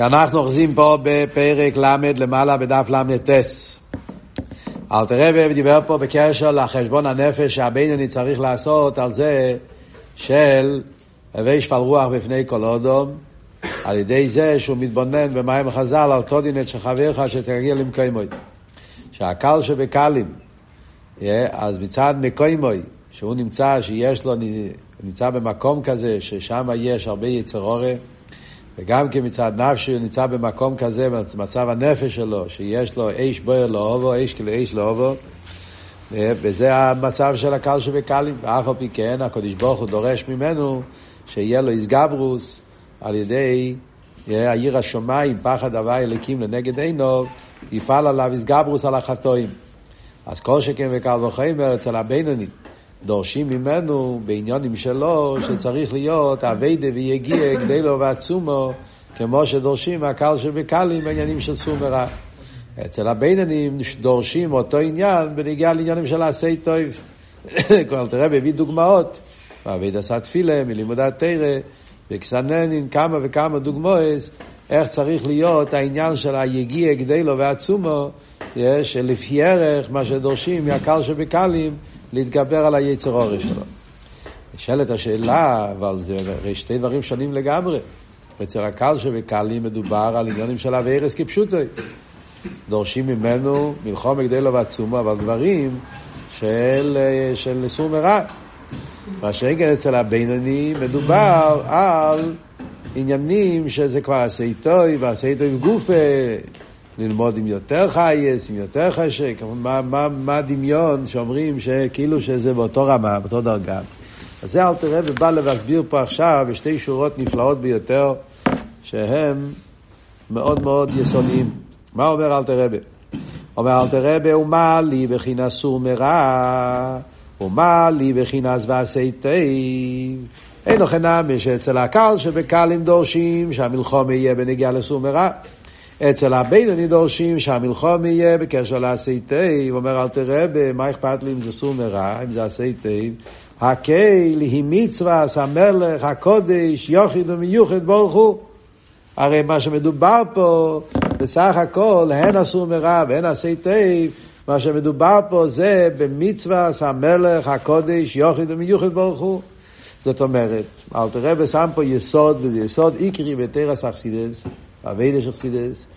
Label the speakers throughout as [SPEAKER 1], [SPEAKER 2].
[SPEAKER 1] אנחנו אוחזים פה בפרק ל' למעלה בדף ל"ט. אלתר רבי דיבר פה בקשר לחשבון הנפש שהבינוני צריך לעשות על זה של הווי שפל רוח בפני כל אודום, על ידי זה שהוא מתבונן במים החז"ל על תודינט של חברך שתגיע למקיימוי. שהקל שבקלים, אז מצד מקיימוי, שהוא נמצא, שיש לו, נמצא במקום כזה, ששם יש הרבה יצר אורי, וגם כן מצד נפשי הוא נמצא במקום כזה, במצב הנפש שלו, שיש לו אש בוער לאהובו, אש כאילו אש לאהובו, וזה המצב של הקל שבקלים. ואף על פי כן, הקדוש ברוך הוא דורש ממנו שיהיה לו איסגברוס על ידי העיר השמיים, פחד הוואי אליקים לנגד עינו, יפעל עליו איסגברוס על החטואים. אז כל שכן וקל וחומר אצל הבינוני. דורשים ממנו בעניונים שלו שצריך להיות אביידה ויגיע גדלו ועצומו כמו שדורשים מהקל שבקלים בעניינים של סור מרע. אצל הבינונים דורשים אותו עניין בנגיעה לעניינים של עשי טוב. כבר תראה, מביא דוגמאות. אבייד עשה תפילה, מלימוד התרא, וכסננין כמה וכמה דוגמאות, איך צריך להיות העניין של היגיע גדלו ועצומו, שלפי ערך מה שדורשים מהקל שבקלים להתגבר על היצר הרע שלו. נשאלת השאלה, אבל זה הרי שתי דברים שונים לגמרי. אצל הקל שבקלים מדובר על עניינים של עבירות כפשוטו. דורשים ממנו מלחמה גדולה ועצומה, אבל דברים של, של סור מרע. מה שאין כן אצל הבינוני מדובר על עניינים שזה כבר עשה טוב ועשה טוב גופא, ללמוד עם יותר חייס, עם יותר חשק, מה, מה, מה הדמיון שאומרים שכאילו שזה באותו רמה, באותו דרגה. אז זה אלתר רבי בא להסביר פה עכשיו בשתי שורות נפלאות ביותר, שהם מאוד מאוד יסודיים. מה אומר אלתר רבי? אומר אלתר רבי, ומה לי בחינס סור מרע, ומה לי בחינס ועשי תיב. אין לכם נמי שאצל הקל שבקלים דורשים שהמלחום יהיה בנגיעה לסור מרע. אצל הבינוני דורשים שהמלחום יהיה בקשר לעשי תיב, אומר אל תראה, מה אכפת לי אם זה סור מרע, אם זה עשי תיב? הקהל היא מצווה, המלך, הקודש, יוחיד ומיוחד ברוך הוא. הרי מה שמדובר פה, בסך הכל, הן אסור מרע והן עשי תיב, מה שמדובר פה זה במצווה, המלך, הקודש, יוחיד ומיוחד ברוך הוא. זאת אומרת, אל תראה ושם פה יסוד, וזה יסוד עיקרי בתרס אכסידס, אביידה של חסידס,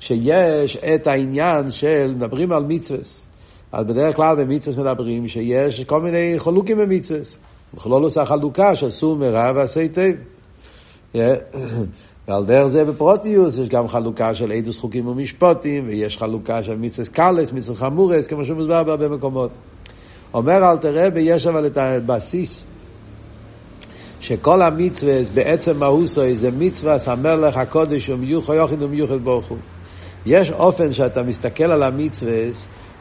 [SPEAKER 1] שיש את העניין של, מדברים על מצווה. אז בדרך כלל במצווה מדברים שיש כל מיני חלוקים במצווה. בכלולוס החלוקה שעשו מרע ועשי טוב. ועל דרך זה בפרוטיוס יש גם חלוקה של עדוס חוקים ומשפוטים, ויש חלוקה של מצווה קלס, מצווה חמורס, כמו שמוסבר בהרבה מקומות. אומר אל תראה, יש אבל את הבסיס שכל המצווה בעצם מהוסו זה מצווה המלך הקודש ומיוחד יוחד ומיוחד ברוך הוא. יש אופן שאתה מסתכל על המצווה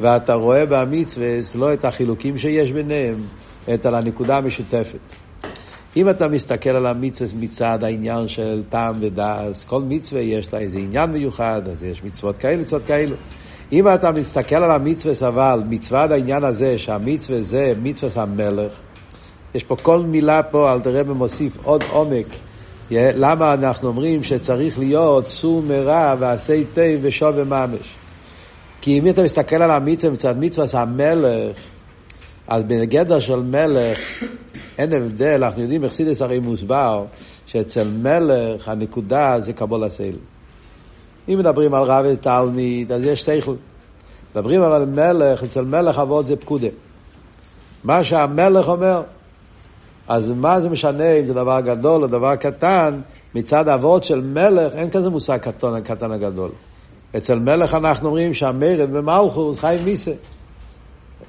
[SPEAKER 1] ואתה רואה במצווה לא את החילוקים שיש ביניהם, את על הנקודה המשותפת. אם אתה מסתכל על המצווה מצד העניין של טעם ודעת, כל מצווה יש לה איזה עניין מיוחד, אז יש מצוות כאלה, מצוות כאלו. אם אתה מסתכל על המצווה אבל מצוות העניין הזה, שהמצווה זה מצווה המלך, יש פה כל מילה פה, אל תראה ומוסיף עוד עומק. למה אנחנו אומרים שצריך להיות סור מרע ועשי תה ושוב וממש? כי אם אתה מסתכל על המצווה מצד מצווה המלך, אז בגדר של מלך אין הבדל, אנחנו יודעים, אכסידס הרי מוסבר, שאצל מלך הנקודה זה קבול הסייל. אם מדברים על רב ותלמיד, אז יש שכל. מדברים אבל מלך, אצל מלך אבות זה פקודה. מה שהמלך אומר, אז מה זה משנה אם זה דבר גדול או דבר קטן, מצד אבות של מלך אין כזה מושג קטון, קטן הגדול. אצל מלך אנחנו אומרים שהמרד במלכות חי מיסה.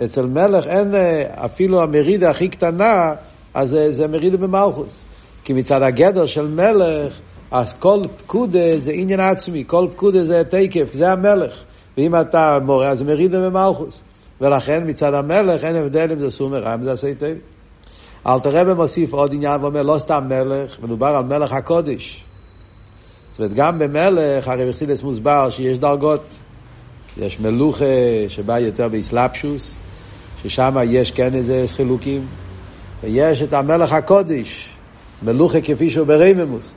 [SPEAKER 1] אצל מלך אין אה, אפילו המרידה הכי קטנה, אז זה, זה מרידה במלכות. כי מצד הגדר של מלך, אז כל פקודה זה עניין עצמי, כל פקודה זה תקף, זה המלך. ואם אתה מורה, אז מרידה במלכות. ולכן מצד המלך אין הבדל אם זה סומר, אם זה עשי טוב. אלתר רבי מוסיף עוד עניין ואומר, לא סתם מלך, מדובר על מלך הקודש. זאת אומרת, גם במלך, הרי בחסידס מוסבר שיש דרגות. יש מלוכה שבא יותר באסלאפשוס, ששם יש כן איזה חילוקים, ויש את המלך הקודש, מלוכה כפי שהוא ברממוס.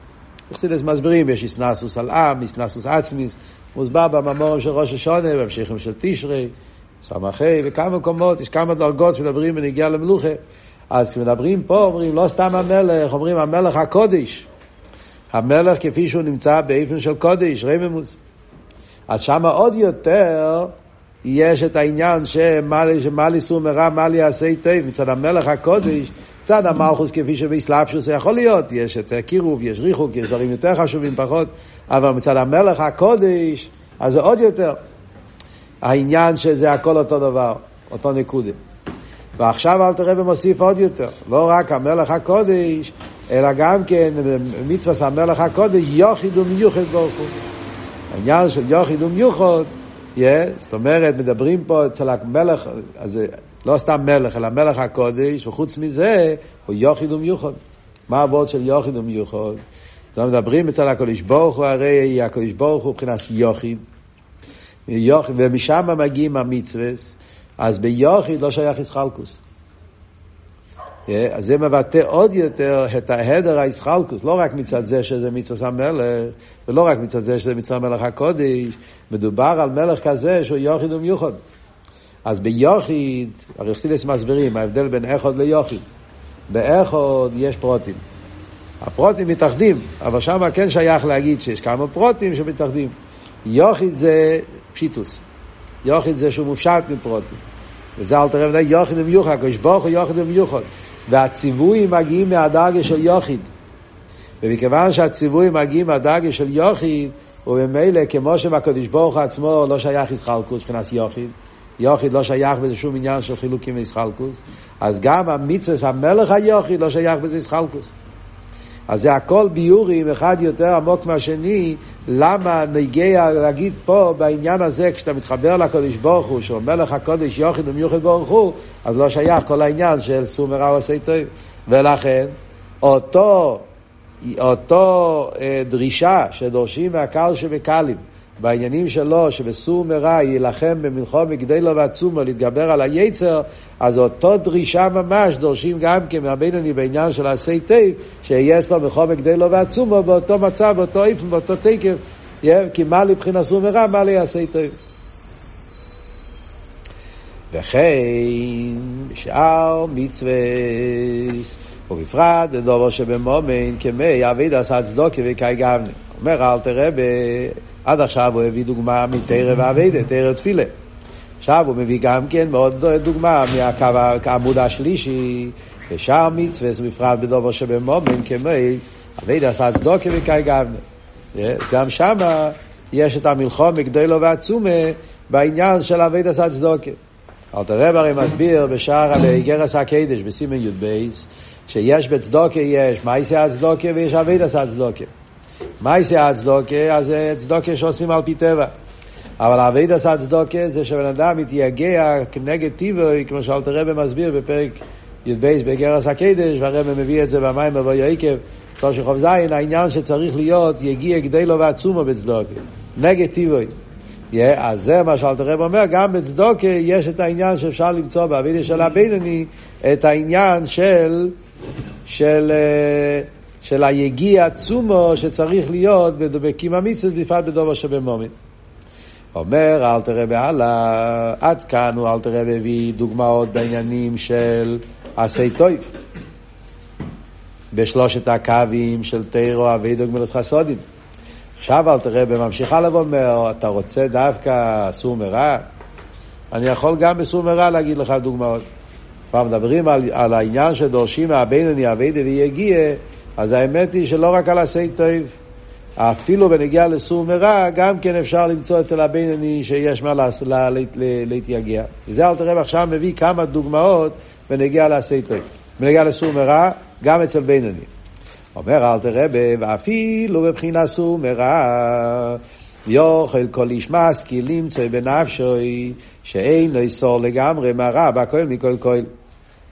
[SPEAKER 1] בחסידס מסבירים, יש איסנסוס על עם, איסנסוס עצמיס, מוסבר בממורים של ראש השונה, בהמשכים של תשרי, סמכי, וכמה מקומות, יש כמה דרגות שמדברים בנגיעה למלוכה. אז כשמדברים פה, אומרים לא סתם המלך, אומרים המלך הקודש. המלך כפי שהוא נמצא באיפן של קודש, רממוס. אז שם עוד יותר יש את העניין שמה לי סור מרע, מה לי יעשה טוב, מצד המלך הקודש, מצד המלכוס כפי שבאסלאפשוס זה יכול להיות, יש את קירוב, יש ריחוק, יש דברים יותר חשובים פחות, אבל מצד המלך הקודש, אז זה עוד יותר. העניין שזה הכל אותו דבר, אותו נקודה. ועכשיו אל תראה ומוסיף עוד יותר, לא רק המלך הקודש, אלא גם כן מצווה המלך הקודש, יוחיד ומיוחד ברוך הוא. העניין של יוחיד ומיוחד, yeah, זאת אומרת, מדברים פה אצל המלך, אז לא סתם מלך, אלא מלך הקודש, וחוץ מזה, הוא יוחיד ומיוחד. מה הוורד של יוחיד ומיוחד? מדברים אצל הקודש ברוך הוא, הרי הקודש ברוך הוא מבחינת יוחיד, ומשם מגיעים המצווה, אז ביוחיד לא שייך ישחלקוס. אז זה מבטא עוד יותר את ההדר הישחלקוס, לא רק מצד זה שזה מצווה המלך, ולא רק מצד זה שזה מצווה המלך הקודש, מדובר על מלך כזה שהוא יוחיד ומיוחד. אז ביוחיד, הרי חסידס מסבירים, ההבדל בין איכות ליוחיד. באיכות יש פרוטים. הפרוטים מתאחדים, אבל שם כן שייך להגיד שיש כמה פרוטים שמתאחדים. יוחיד זה פשיטוס. יוחיד זה שהוא מופשט מפרוטים. וזה אל תראה ודאי יוחיד ומיוחד, הקדוש ברוך הוא יוחיד ומיוחד. והציוויים מגיעים מהדרגה של יוחיד. ומכיוון שהציוויים מגיעים מהדרגה של יוחיד, וממילא כמו שבקדוש ברוך הוא עצמו לא שייך ישחלקוס מבחינת יוחיד, יוחיד לא שייך בזה שום עניין של חילוקים וישחלקוס, אז גם המצווה, המלך היוחיד לא שייך בזה ישחלקוס. אז זה הכל ביורים, אחד יותר עמוק מהשני, למה נגיע להגיד פה בעניין הזה, כשאתה מתחבר לקודש ברוך הוא, שאומר לך קודש יוחיד ומיוחד ברוך הוא, אז לא שייך כל העניין של סור מרע ועשה טוב. ולכן, אותו, אותו אה, דרישה שדורשים מהקל שבקלים, בעניינים שלו, שבסור מרע יילחם במלחמה גדולה ועצומה להתגבר על היצר, אז אותו דרישה ממש דורשים גם כן מהבינוני בעניין של עשה טוב, שיהיה אצלו מלחמה גדולה ועצומה באותו מצב, באותו אופן, באותו תוקף, כי מה לי בחינת סור מרע, מה לי עשה טוב. וכן שאר מצווה ובפרט בדובר שבמומן כמי אביד עשה צדוקי וקאי גבנה. אומר אל תראה עד עכשיו הוא הביא דוגמה מתרא ואביידה, תרא תפילה. עכשיו הוא מביא גם כן מאוד דוגמה מהעמוד השלישי, ושאר מצווה, בפרט בדובר שבמומן, כמי אביידה עשה צדוקה וקאי גבנה. גם שמה יש את המלחום מגדלו ועצומה בעניין של אביידה עשה צדוקה. אל תראה הרי מסביר בשער על איגרס הקדש בסימן י"ב שיש בצדוקה יש מייסי הצדוקה ויש אביידה עשה יעשה הצדוקה? אז זה צדוקה שעושים על פי טבע. אבל אביד עשה צדוקה זה שבן אדם מתייגע כנגד טיבוי, כמו שאלת רבי מסביר בפרק י"ב בגרס הקדש, והרבי מביא את זה במים מבוי עקב, של חוב זין, העניין שצריך להיות יגיע גדלו ועצומו בצדוקה, נגד טיבוי. Yeah, אז זה מה שאלת רב אומר, גם בצדוקה יש את העניין שאפשר למצוא באבידה של הבינוני, את העניין של, של, של היגיע עצומו שצריך להיות בקים המצוות, בפרט בדובר שבמומן. אומר אל תראה בהלאה, עד כאן הוא אל תראה הביא דוגמאות בעניינים של עשי טויב. בשלושת הקווים של תירו, אבי גמילות חסודים. עכשיו אל תראה בממשיכה לבוא ואומר, אתה רוצה דווקא סור מרע? אני יכול גם בסור מרע להגיד לך דוגמאות. כבר מדברים על, על העניין שדורשים מהבינוני אביידה ויגיע, אז האמת היא שלא רק על עשי טוב, אפילו בנגיעה לסור מרע, גם כן אפשר למצוא אצל הבינוני שיש מה לה, לה, לה, להתייגע. וזה אל תראה עכשיו מביא כמה דוגמאות בנגיעה לעשי טוב. בנגיעה לסור מרע, גם אצל בינוני. אומר אל תראה, ואפילו בבחינה סור מרע, יוכל כל איש משכיל למצוא בנפשוי, שאין איסור לגמרי מרע, בכל מכל כל.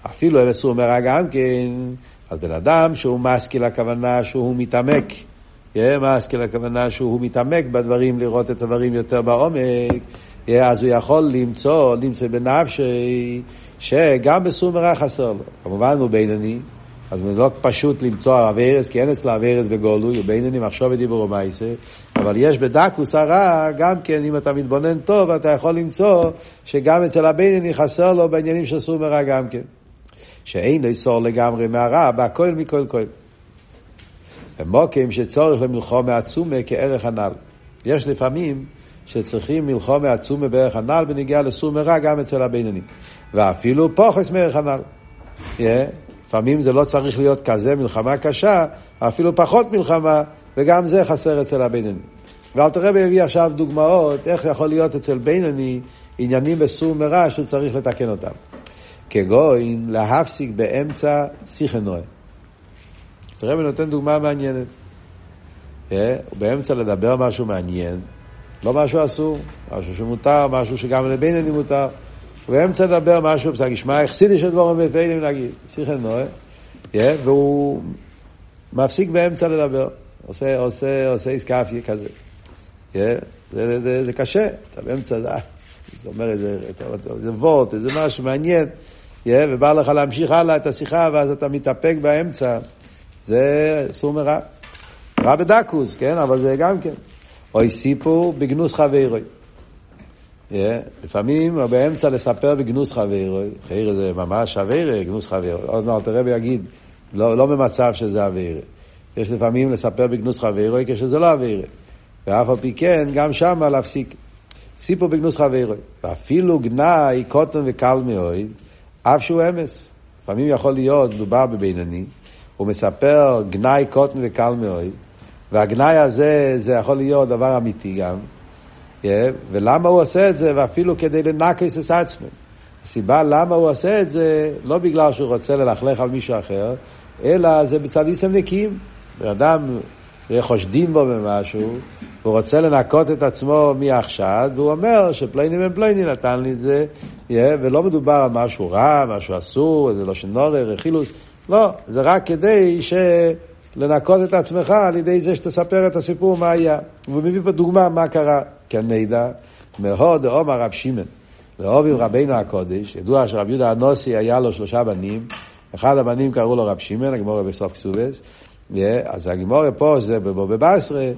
[SPEAKER 1] אפילו בסור מרע גם כן. אז בן אדם שהוא משכיל הכוונה שהוא מתעמק, משכיל הכוונה שהוא מתעמק בדברים, לראות את הדברים יותר בעומק, אז הוא יכול למצוא, למצוא בנפשי, שגם בסור מרע חסר לו. כמובן הוא בינוני, אז זה לא פשוט למצוא אביירס, כי אין אצלה אביירס בגולוי, ובינני מחשוב ודיבור ומייסה, אבל יש בדקוס הרע, גם כן, אם אתה מתבונן טוב, אתה יכול למצוא שגם אצל הבינני חסר לו בעניינים של סור מרע גם כן. שאין לאסור לגמרי מהרע, בהכל מכל כל. ומוקים שצורך למלחומה עצומה כערך הנ"ל. יש לפעמים שצריכים מלחומה עצומה בערך הנ"ל בנגיעה לסור מרע גם אצל הבינונים. ואפילו פוחס מערך הנ"ל. Yeah. לפעמים זה לא צריך להיות כזה מלחמה קשה, אפילו פחות מלחמה, וגם זה חסר אצל הבינוני. ואל תראה הביא עכשיו דוגמאות איך יכול להיות אצל בינוני עניינים בסור מרע שהוא צריך לתקן אותם. כגוין להפסיק באמצע שיחה נועה. תראה ונותן דוגמה מעניינת. Yeah, הוא באמצע לדבר משהו מעניין, לא משהו אסור, משהו שמותר, משהו שגם לבינוני מותר. באמצע לדבר משהו, בסדר, ישמע החסידי של דבורם ותהילים להגיד, שיחה נועה, והוא מפסיק באמצע לדבר, עושה, עושה, עושה עסקאפי כזה. זה, זה, זה, זה קשה, אתה באמצע, זה, זאת אומרת, זה, זה וורט, זה משהו מעניין, ובא לך להמשיך הלאה את השיחה, ואז אתה מתאפק באמצע, זה אסור מרע. רע בדקוס, כן, אבל זה גם כן. אוי סיפור בגנוס חברוי. Yeah, לפעמים באמצע לספר בגנוס חברו, חייר זה ממש אווירה, גנוס חברו. עוד מעט תראה ויגיד, לא, לא במצב שזה אווירה. יש לפעמים לספר בגנוס חברו כשזה לא אווירה. ואף על פי כן, גם שם להפסיק. סיפור בגנוס חברו. ואפילו גנאי, קוטן וקל מאוד, אף שהוא אמס. לפעמים יכול להיות, מדובר בבינוני, הוא מספר גנאי, קוטן וקל מאוד, והגנאי הזה, זה יכול להיות דבר אמיתי גם. ולמה הוא עושה את זה, ואפילו כדי לנקס את עצמו. הסיבה למה הוא עושה את זה, לא בגלל שהוא רוצה ללכלך על מישהו אחר, אלא זה בצד איסם נקיים. בן אדם חושדים בו במשהו, הוא רוצה לנקות את עצמו מהחשד, והוא אומר שפלייני בן פלייני נתן לי את זה, ולא מדובר על משהו רע, משהו אסור, זה לא שנורר, רכילוס, לא, זה רק כדי ש... לנקות את עצמך על ידי זה שתספר את הסיפור מה היה. והוא מביא פה דוגמה מה קרה. כן נדע, מהוד עומר רב שמעון, לאוביב רבינו הקודש, ידוע שרב יהודה הנוסי היה לו שלושה בנים, אחד הבנים קראו לו רב שמעון, הגמורה בסוף כסובס, אז הגמורה פה, זה בבעשרה,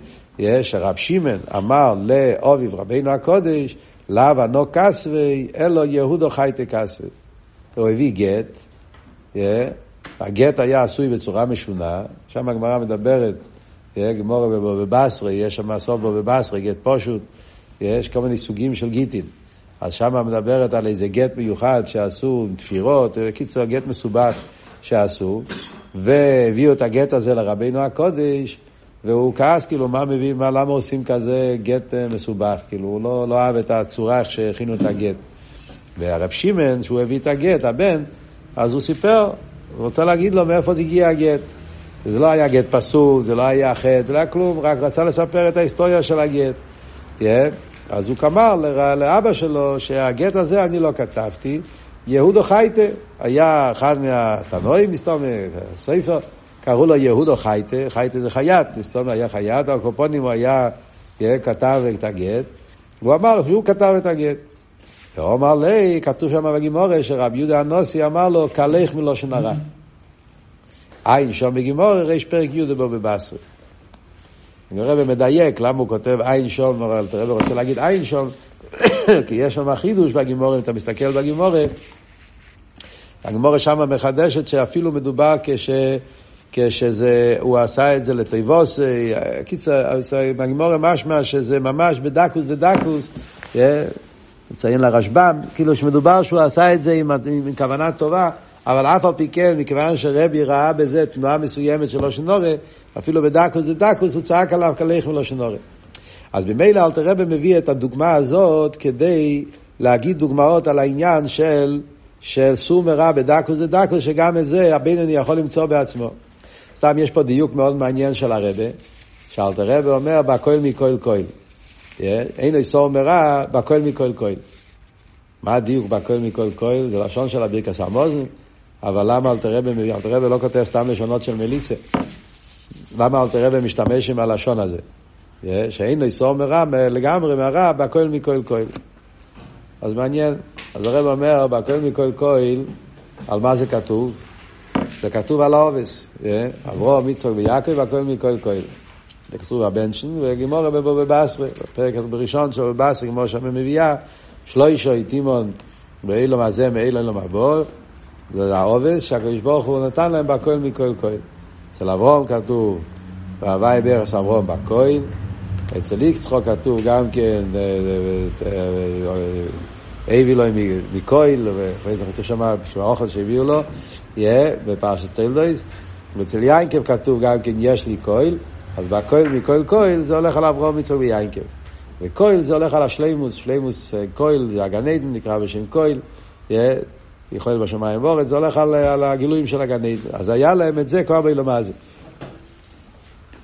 [SPEAKER 1] שרב שמעון אמר לאוביב רבינו הקודש, לאו ענו כסווי, אלו יהודו חייטה כסווי. הוא הביא גט, הגט היה עשוי בצורה משונה, שם הגמרא מדברת, גמורה בבסרה, יש שם מסור בו בבסרה, גט פושוט, יש כל מיני סוגים של גיטין. אז שם מדברת על איזה גט מיוחד שעשו עם תפירות, קיצר גט מסובך שעשו, והביאו את הגט הזה לרבינו הקודש, והוא כעס, כאילו, מה מביא, מה, למה עושים כזה גט אה, מסובך? כאילו, הוא לא, לא אהב את הצורה איך שהכינו את הגט. והרב שמעון, שהוא הביא את הגט, הבן, אז הוא סיפר, הוא רוצה להגיד לו מאיפה זה הגיע הגט. זה לא היה גט פסול, זה לא היה חטא, זה לא היה כלום, רק רצה לספר את ההיסטוריה של הגט. Yeah. אז הוא אמר לאבא שלו שהגט הזה אני לא כתבתי, יהודו חייטה, היה אחד מהתנועים, מסתום, ספר, קראו לו יהודו חייטה, חייטה זה חייט, מסתום היה חייט, אבל קופונים הוא היה, yeah, כתב את הגט, והוא אמר שהוא כתב את הגט. הוא אמר לי, כתוב שם בגימורה שרבי יהודה הנוסי אמר לו, קלך מלושן הרע. עין שום בגימורה, ריש פרק יהודה בו בבשרי. הרב מדייק למה הוא כותב עין שום, אבל הרב רוצה להגיד עין שום, כי יש שם חידוש בגימורה, אם אתה מסתכל בגימורה, הגימורה שם מחדשת שאפילו מדובר כש... כשזה, הוא עשה את זה לטייבוס, קיצר, בגימורה משמע שזה ממש בדקוס ודקוס, מציין לרשב"ם, כאילו שמדובר שהוא עשה את זה עם, עם כוונה טובה, אבל אף על פי כן, מכיוון שרבי ראה בזה תנועה מסוימת של לושנורי, אפילו בדקוס דקוס הוא צעק עליו כלך מלושנורי. אז ממילא אלתר רבי מביא את הדוגמה הזאת כדי להגיד דוגמאות על העניין של, של סור מרע בדקוס דקוס, שגם את זה הבינוני יכול למצוא בעצמו. סתם יש פה דיוק מאוד מעניין של הרבי, שאלתר רבי אומר, בהכל מכל כל. אין איסור מרע, בהכל מכל כל. מה הדיוק בהכל מכל כל? זה לשון של הברכס המוזן. אבל למה מביא? אלתרבה לא כותב סתם לשונות של מליצה. למה אלתרבה משתמש עם הלשון הזה? שאין לו איסור מרע לגמרי מהרע בהכל מכל כל. אז מעניין. אז הרב אומר בהכל מכל כל, על מה זה כתוב? זה כתוב על העובס. אברום, יצחוק ויעקב, הכל מכל כהל. זה כתוב הבנשן, וגימורה בבבסרה, בפרק בראשון של בבסרה, כמו שם מביאה, שלוישו איתימון, באילו מה זה, מאילו לא מבור, זה העובס שהקדוש ברוך הוא נתן להם בכל מכל כהל. אצל אברום כתוב, והווי ברס אברום בכהל, אצל יצחוק כתוב גם כן, הביא לו מכויל, ואחרי זה כתוב שם, האוכל שהביאו לו, בפרשת תלדויז, ואצל יינקב כתוב גם כן, יש לי כויל, אז בכויל מכויל כויל זה הולך על אברום מצווה ויינקב. וכויל זה הולך על השלימוס, שלימוס כויל זה הגן עדן, נקרא בשם כויל, יכול בשמיים ואורץ, זה הולך על, על הגילויים של הגן עדן. אז היה להם את זה כבר באילומה זה.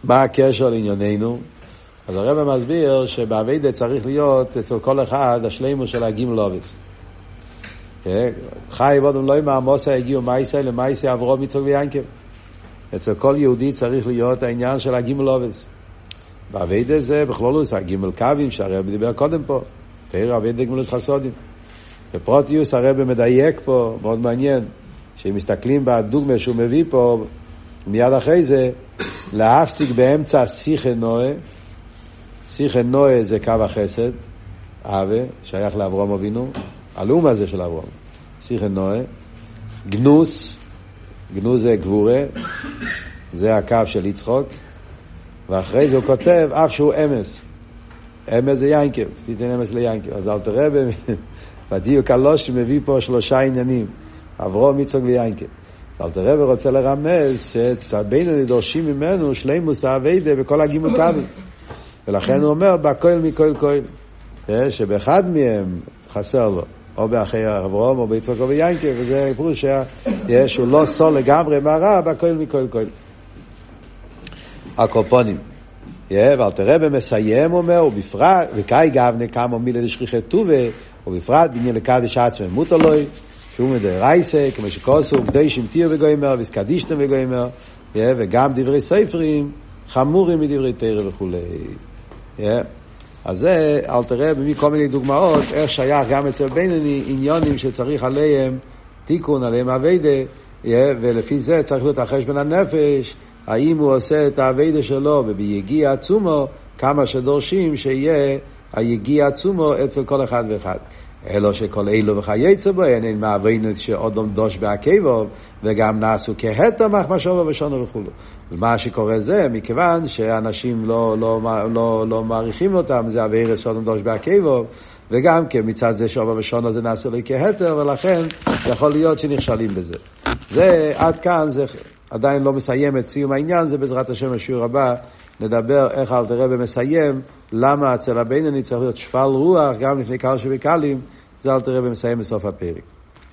[SPEAKER 1] מה הקשר לענייננו? אז הרב מסביר שבאביידה צריך להיות אצל כל אחד השלימוס של הגימל אובס. חי ועודם לא עם העמוסה הגיעו מייסה למייסה עברו מצוג ויינקב. אצל כל יהודי צריך להיות העניין של הגימל אובס. באביידה זה בכלולוס הגימל קווים שהרב דיבר קודם פה. תראה אביידה גמלות חסודים. בפרוטיוס הרב מדייק פה, מאוד מעניין, שאם מסתכלים בדוגמה שהוא מביא פה, מיד אחרי זה, להפסיק באמצע שיחה נועה, שיחה נועה זה קו החסד, אבה, שייך לאברום אבינו, הלאום הזה של אברום, שיחה נועה, גנוס, גנוס זה גבורה, זה הקו של יצחוק, ואחרי זה הוא כותב, אף שהוא אמס. אמס זה יינקב, תיתן אמס ליינקב. אז אל תראה, בדיוק הלוש מביא פה שלושה עניינים, אברום, יצחוק ויינקב. אל תראה ורוצה לרמז שצבינו דורשים ממנו שלימוס האביידה בכל הגימול קווים. ולכן הוא אומר, בכל מכל כל. שבאחד מהם חסר לו, או באחי אברום או ביצחוק או ביינקב, וזה פירוש שהוא לא סול לגמרי מהרע, בכל מכל כל. הקופונים. ואל תראה במסיים אומר, ובפרט, וקאי גבנה כמה מילה לשכיחי טובה, ובפרט בעניין לקדש עצמם מותר לוי, שהוא מדרייסה, כמו שכוסו, קדושים תיר וגוימר, וסקדישתם וגוימר, וגם דברי ספרים חמורים מדברי תרא וכולי. אז זה, אל תראה במי כל מיני דוגמאות, איך שייך גם אצל בינוני עניונים שצריך עליהם תיקון, עליהם אביידה, ולפי זה צריך להיות החשבון הנפש, האם הוא עושה את האביידה שלו וביגיע עצומו, כמה שדורשים שיהיה היגיע עצומו אצל כל אחד ואחד. אלו שכל אלו וכייצא בו, אין מעווינות שאודום דוש בעקבו, וגם נעשו כהתר מחמשובו ושונו וכולו. ומה שקורה זה, מכיוון שאנשים לא, לא, לא, לא מעריכים אותם, זה אבירס שאודום דוש בעקבו, וגם כן מצד זה שובה ושונו זה נעשה לי כהתר, ולכן יכול להיות שנכשלים בזה. זה, עד כאן, זה עדיין לא מסיים את סיום העניין, זה בעזרת השם השיעור הבא. נדבר איך אלתר רבי מסיים, למה אצל הבינוני צריך להיות שפל רוח גם לפני קל שבקלים, זה אלתר רבי מסיים בסוף הפרק.